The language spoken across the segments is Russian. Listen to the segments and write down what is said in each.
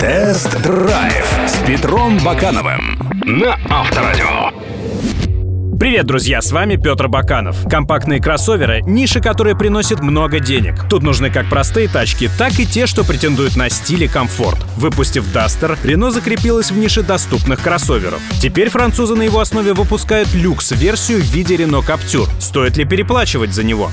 Тест-драйв с Петром Бакановым на Авторадио. Привет, друзья, с вами Петр Баканов. Компактные кроссоверы — ниша, которая приносит много денег. Тут нужны как простые тачки, так и те, что претендуют на стиль и комфорт. Выпустив Duster, Renault закрепилась в нише доступных кроссоверов. Теперь французы на его основе выпускают люкс-версию в виде Renault Captur. Стоит ли переплачивать за него?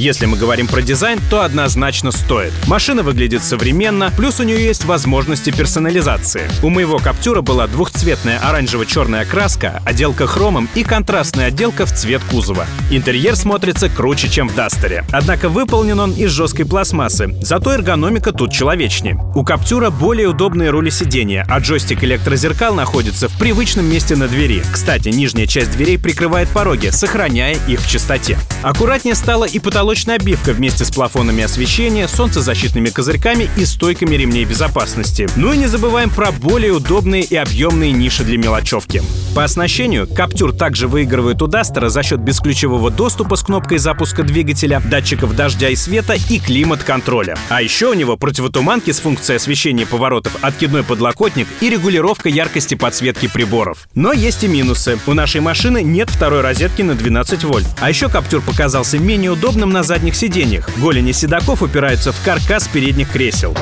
Если мы говорим про дизайн, то однозначно стоит. Машина выглядит современно, плюс у нее есть возможности персонализации. У моего Каптюра была двухцветная оранжево-черная краска, отделка хромом и контрастная отделка в цвет кузова. Интерьер смотрится круче, чем в Дастере. Однако выполнен он из жесткой пластмассы, зато эргономика тут человечнее. У Каптюра более удобные рули сидения, а джойстик электрозеркал находится в привычном месте на двери. Кстати, нижняя часть дверей прикрывает пороги, сохраняя их в чистоте. Аккуратнее стало и потолочная обивка вместе с плафонами освещения, солнцезащитными козырьками и стойками ремней безопасности. Ну и не забываем про более удобные и объемные ниши для мелочевки. По оснащению Каптюр также выигрывает у Дастера за счет бесключевого доступа с кнопкой запуска двигателя, датчиков дождя и света и климат-контроля. А еще у него противотуманки с функцией освещения поворотов, откидной подлокотник и регулировка яркости подсветки приборов. Но есть и минусы. У нашей машины нет второй розетки на 12 вольт. А еще Каптюр показался менее удобным на задних сиденьях. Голени седаков упираются в каркас передних кресел.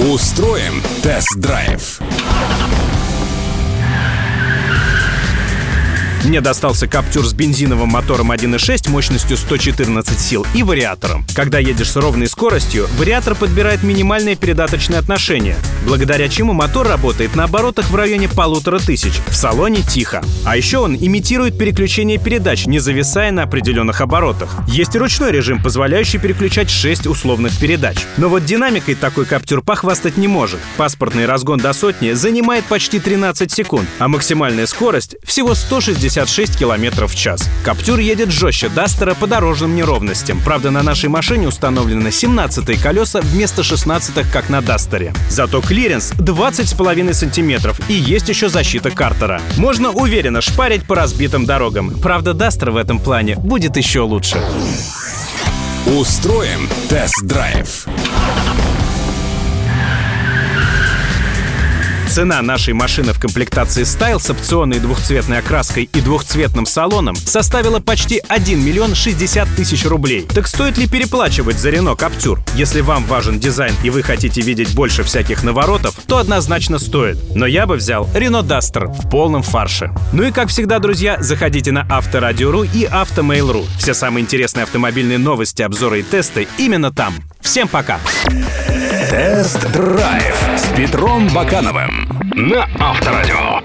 Устроим тест-драйв. Мне достался Каптюр с бензиновым мотором 1.6 мощностью 114 сил и вариатором. Когда едешь с ровной скоростью, вариатор подбирает минимальное передаточное отношение, благодаря чему мотор работает на оборотах в районе полутора тысяч. В салоне тихо. А еще он имитирует переключение передач, не зависая на определенных оборотах. Есть и ручной режим, позволяющий переключать 6 условных передач. Но вот динамикой такой Каптюр похвастать не может. Паспортный разгон до сотни занимает почти 13 секунд, а максимальная скорость всего 160 66 км в час. Каптюр едет жестче Дастера по дорожным неровностям. Правда, на нашей машине установлены 17 колеса вместо 16 как на Дастере. Зато клиренс 20,5 сантиметров и есть еще защита картера. Можно уверенно шпарить по разбитым дорогам. Правда, Дастер в этом плане будет еще лучше. Устроим тест-драйв. Цена нашей машины в комплектации Style с опционной двухцветной окраской и двухцветным салоном составила почти 1 миллион 60 тысяч рублей. Так стоит ли переплачивать за Renault Captur? Если вам важен дизайн и вы хотите видеть больше всяких наворотов, то однозначно стоит. Но я бы взял Renault Duster в полном фарше. Ну и как всегда, друзья, заходите на Авторадио.ру и Автомейл.ру. Все самые интересные автомобильные новости, обзоры и тесты именно там. Всем пока! Тест-драйв Петром Бакановым на Авторадио.